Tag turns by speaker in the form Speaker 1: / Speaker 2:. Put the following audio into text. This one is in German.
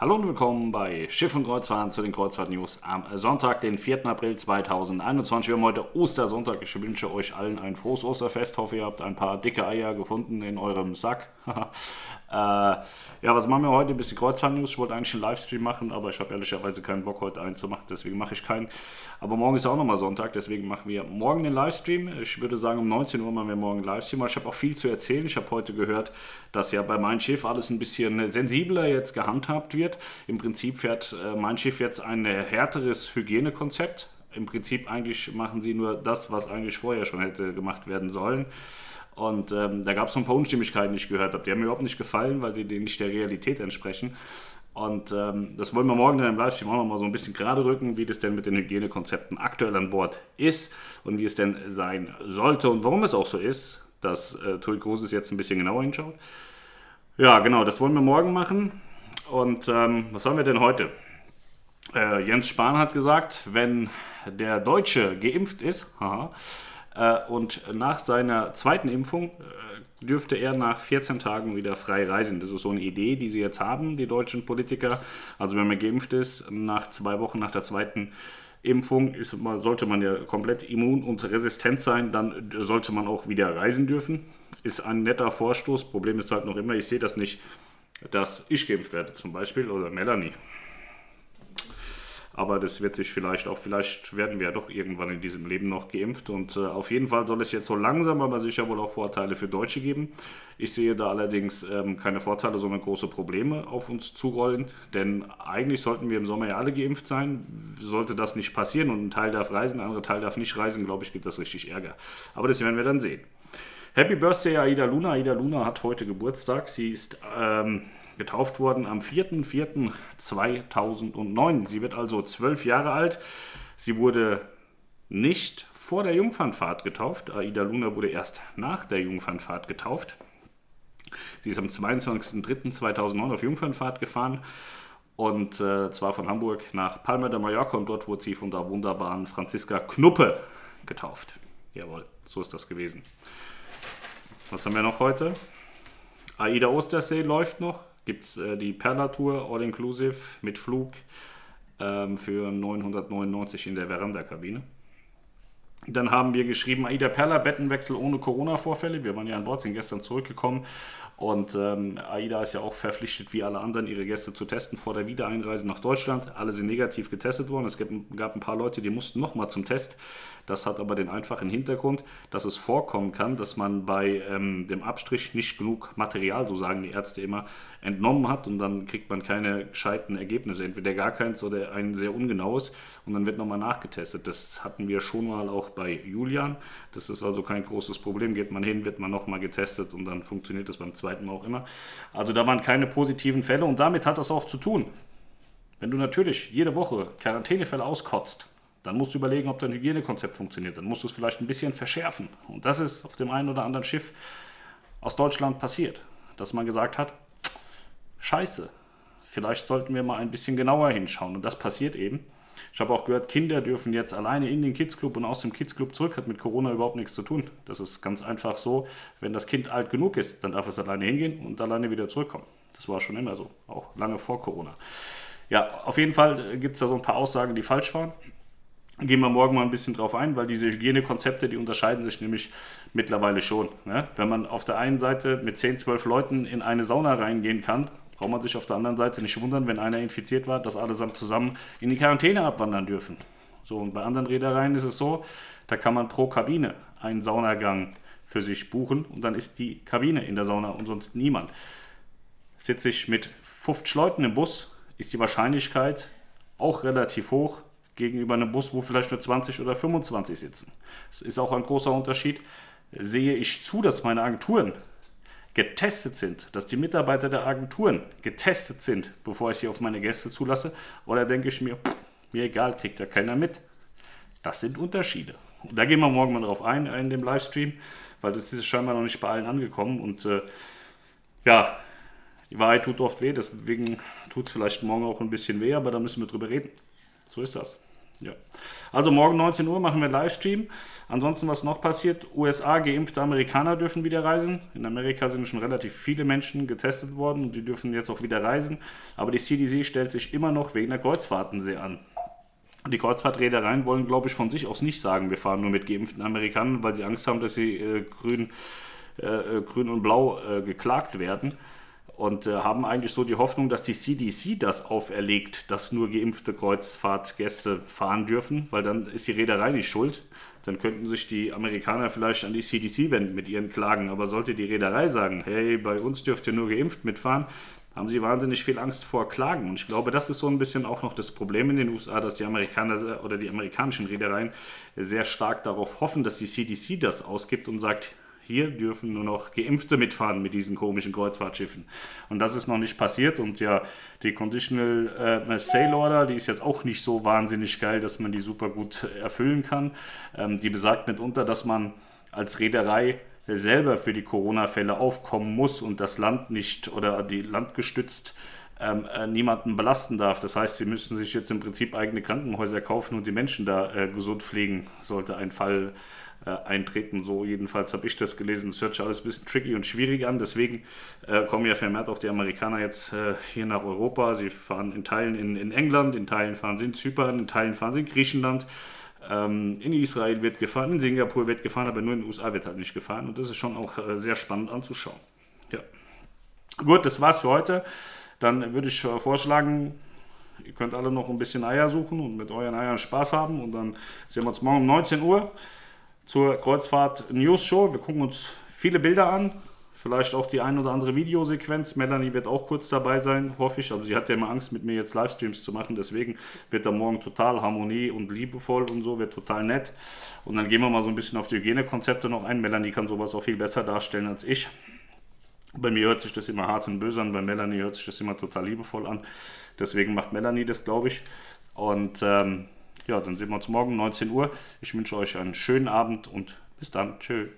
Speaker 1: Hallo und willkommen bei Schiff und Kreuzfahrt zu den Kreuzfahrt-News am Sonntag, den 4. April 2021. Wir haben heute Ostersonntag. Ich wünsche euch allen ein frohes Osterfest. Hoffe, ihr habt ein paar dicke Eier gefunden in eurem Sack. Äh, ja, was machen wir heute? Ein bisschen Kreuzfahrt-News. Ich wollte eigentlich einen Livestream machen, aber ich habe ehrlicherweise keinen Bock, heute einen zu machen. Deswegen mache ich keinen. Aber morgen ist auch nochmal Sonntag, deswegen machen wir morgen den Livestream. Ich würde sagen, um 19 Uhr machen wir morgen einen Livestream. Ich habe auch viel zu erzählen. Ich habe heute gehört, dass ja bei Mein Schiff alles ein bisschen sensibler jetzt gehandhabt wird. Im Prinzip fährt äh, Mein Schiff jetzt ein härteres Hygienekonzept. Im Prinzip eigentlich machen sie nur das, was eigentlich vorher schon hätte gemacht werden sollen. Und ähm, da gab es so ein paar Unstimmigkeiten, die ich gehört habe. Die haben mir überhaupt nicht gefallen, weil denen nicht der Realität entsprechen. Und ähm, das wollen wir morgen in einem Livestream auch nochmal so ein bisschen gerade rücken, wie das denn mit den Hygienekonzepten aktuell an Bord ist und wie es denn sein sollte und warum es auch so ist, dass äh, Tui Großes jetzt ein bisschen genauer hinschaut. Ja, genau, das wollen wir morgen machen. Und ähm, was haben wir denn heute? Äh, Jens Spahn hat gesagt, wenn der Deutsche geimpft ist, haha, äh, und nach seiner zweiten Impfung äh, dürfte er nach 14 Tagen wieder frei reisen. Das ist so eine Idee, die sie jetzt haben, die deutschen Politiker. Also wenn man geimpft ist, nach zwei Wochen nach der zweiten Impfung ist, sollte man ja komplett immun und resistent sein, dann sollte man auch wieder reisen dürfen. Ist ein netter Vorstoß. Problem ist halt noch immer, ich sehe das nicht, dass ich geimpft werde zum Beispiel oder Melanie. Aber das wird sich vielleicht auch, vielleicht werden wir ja doch irgendwann in diesem Leben noch geimpft. Und äh, auf jeden Fall soll es jetzt so langsam, aber sicher wohl auch Vorteile für Deutsche geben. Ich sehe da allerdings ähm, keine Vorteile, sondern große Probleme auf uns zurollen. Denn eigentlich sollten wir im Sommer ja alle geimpft sein. Sollte das nicht passieren und ein Teil darf reisen, der andere Teil darf nicht reisen, glaube ich, gibt das richtig Ärger. Aber das werden wir dann sehen. Happy Birthday, Aida Luna. Aida Luna hat heute Geburtstag. Sie ist ähm, getauft worden am 4.4.2009. Sie wird also zwölf Jahre alt. Sie wurde nicht vor der Jungfernfahrt getauft. Aida Luna wurde erst nach der Jungfernfahrt getauft. Sie ist am 22.03.2009 auf Jungfernfahrt gefahren und äh, zwar von Hamburg nach Palma de Mallorca und dort wurde sie von der wunderbaren Franziska Knuppe getauft. Jawohl, so ist das gewesen. Was haben wir noch heute? AIDA Ostersee läuft noch gibt es äh, die Perla-Tour All-Inclusive mit Flug ähm, für 999 in der Veranda-Kabine. Dann haben wir geschrieben, Aida Perla, Bettenwechsel ohne Corona-Vorfälle. Wir waren ja an Bord, sind gestern zurückgekommen. Und ähm, AIDA ist ja auch verpflichtet, wie alle anderen, ihre Gäste zu testen vor der Wiedereinreise nach Deutschland. Alle sind negativ getestet worden. Es gab, gab ein paar Leute, die mussten nochmal zum Test. Das hat aber den einfachen Hintergrund, dass es vorkommen kann, dass man bei ähm, dem Abstrich nicht genug Material, so sagen die Ärzte immer, entnommen hat und dann kriegt man keine gescheiten Ergebnisse, entweder gar keins oder ein sehr ungenaues und dann wird nochmal nachgetestet. Das hatten wir schon mal auch bei Julian. Das ist also kein großes Problem. Geht man hin, wird man nochmal getestet und dann funktioniert das beim zweiten Mal auch immer. Also da waren keine positiven Fälle und damit hat das auch zu tun. Wenn du natürlich jede Woche Quarantänefälle auskotzt, dann musst du überlegen, ob dein Hygienekonzept funktioniert. Dann musst du es vielleicht ein bisschen verschärfen. Und das ist auf dem einen oder anderen Schiff aus Deutschland passiert, dass man gesagt hat, scheiße, vielleicht sollten wir mal ein bisschen genauer hinschauen. Und das passiert eben. Ich habe auch gehört, Kinder dürfen jetzt alleine in den Kids Club und aus dem Kids Club zurück. Hat mit Corona überhaupt nichts zu tun. Das ist ganz einfach so. Wenn das Kind alt genug ist, dann darf es alleine hingehen und alleine wieder zurückkommen. Das war schon immer so, auch lange vor Corona. Ja, auf jeden Fall gibt es da so ein paar Aussagen, die falsch waren. Gehen wir morgen mal ein bisschen drauf ein, weil diese Hygienekonzepte, die unterscheiden sich nämlich mittlerweile schon. Ne? Wenn man auf der einen Seite mit 10, 12 Leuten in eine Sauna reingehen kann, braucht man sich auf der anderen Seite nicht wundern, wenn einer infiziert war, dass allesamt zusammen in die Quarantäne abwandern dürfen. So, und bei anderen Reedereien ist es so, da kann man pro Kabine einen Saunagang für sich buchen und dann ist die Kabine in der Sauna und sonst niemand. Sitze ich mit 50 Leuten im Bus, ist die Wahrscheinlichkeit auch relativ hoch gegenüber einem Bus, wo vielleicht nur 20 oder 25 sitzen. Das ist auch ein großer Unterschied. Sehe ich zu, dass meine Agenturen getestet sind, dass die Mitarbeiter der Agenturen getestet sind, bevor ich sie auf meine Gäste zulasse, oder denke ich mir, pff, mir egal, kriegt ja keiner mit. Das sind Unterschiede. Und da gehen wir morgen mal drauf ein in dem Livestream, weil das ist scheinbar noch nicht bei allen angekommen. Und äh, ja, die Wahrheit tut oft weh, deswegen tut es vielleicht morgen auch ein bisschen weh, aber da müssen wir drüber reden. So ist das. Ja. Also morgen 19 Uhr machen wir Livestream. Ansonsten, was noch passiert? USA, geimpfte Amerikaner dürfen wieder reisen. In Amerika sind schon relativ viele Menschen getestet worden und die dürfen jetzt auch wieder reisen. Aber die CDC stellt sich immer noch wegen der Kreuzfahrten sehr an. Die Kreuzfahrtreedereien wollen, glaube ich, von sich aus nicht sagen, wir fahren nur mit geimpften Amerikanern, weil sie Angst haben, dass sie äh, grün, äh, äh grün und blau äh, geklagt werden und äh, haben eigentlich so die Hoffnung, dass die CDC das auferlegt, dass nur geimpfte Kreuzfahrtgäste fahren dürfen, weil dann ist die Reederei nicht schuld. Dann könnten sich die Amerikaner vielleicht an die CDC wenden mit ihren Klagen. Aber sollte die Reederei sagen, hey, bei uns dürft ihr nur geimpft mitfahren, haben sie wahnsinnig viel Angst vor Klagen. Und ich glaube, das ist so ein bisschen auch noch das Problem in den USA, dass die Amerikaner oder die amerikanischen Reedereien sehr stark darauf hoffen, dass die CDC das ausgibt und sagt, hier dürfen nur noch Geimpfte mitfahren mit diesen komischen Kreuzfahrtschiffen. Und das ist noch nicht passiert. Und ja, die Conditional äh, Sale Order, die ist jetzt auch nicht so wahnsinnig geil, dass man die super gut erfüllen kann. Ähm, die besagt mitunter, dass man als Reederei selber für die Corona-Fälle aufkommen muss und das Land nicht oder die Land gestützt ähm, äh, niemanden belasten darf. Das heißt, sie müssen sich jetzt im Prinzip eigene Krankenhäuser kaufen und die Menschen da äh, gesund pflegen, sollte ein Fall äh, eintreten. So jedenfalls habe ich das gelesen. Es hört sich alles ein bisschen tricky und schwierig an. Deswegen äh, kommen ja vermehrt auch die Amerikaner jetzt äh, hier nach Europa. Sie fahren in Teilen in, in England, in Teilen fahren sie in Zypern, in Teilen fahren sie in Griechenland. Ähm, in Israel wird gefahren, in Singapur wird gefahren, aber nur in den USA wird halt nicht gefahren. Und das ist schon auch sehr spannend anzuschauen. Ja. Gut, das war's für heute. Dann würde ich vorschlagen, ihr könnt alle noch ein bisschen Eier suchen und mit euren Eiern Spaß haben. Und dann sehen wir uns morgen um 19 Uhr zur Kreuzfahrt News Show. Wir gucken uns viele Bilder an, vielleicht auch die ein oder andere Videosequenz. Melanie wird auch kurz dabei sein, hoffe ich. Also sie hat ja immer Angst, mit mir jetzt Livestreams zu machen. Deswegen wird da morgen total Harmonie und liebevoll und so, wird total nett. Und dann gehen wir mal so ein bisschen auf die Hygienekonzepte noch ein. Melanie kann sowas auch viel besser darstellen als ich. Bei mir hört sich das immer hart und böse an, bei Melanie hört sich das immer total liebevoll an. Deswegen macht Melanie das, glaube ich. Und ähm, ja, dann sehen wir uns morgen 19 Uhr. Ich wünsche euch einen schönen Abend und bis dann. Tschö.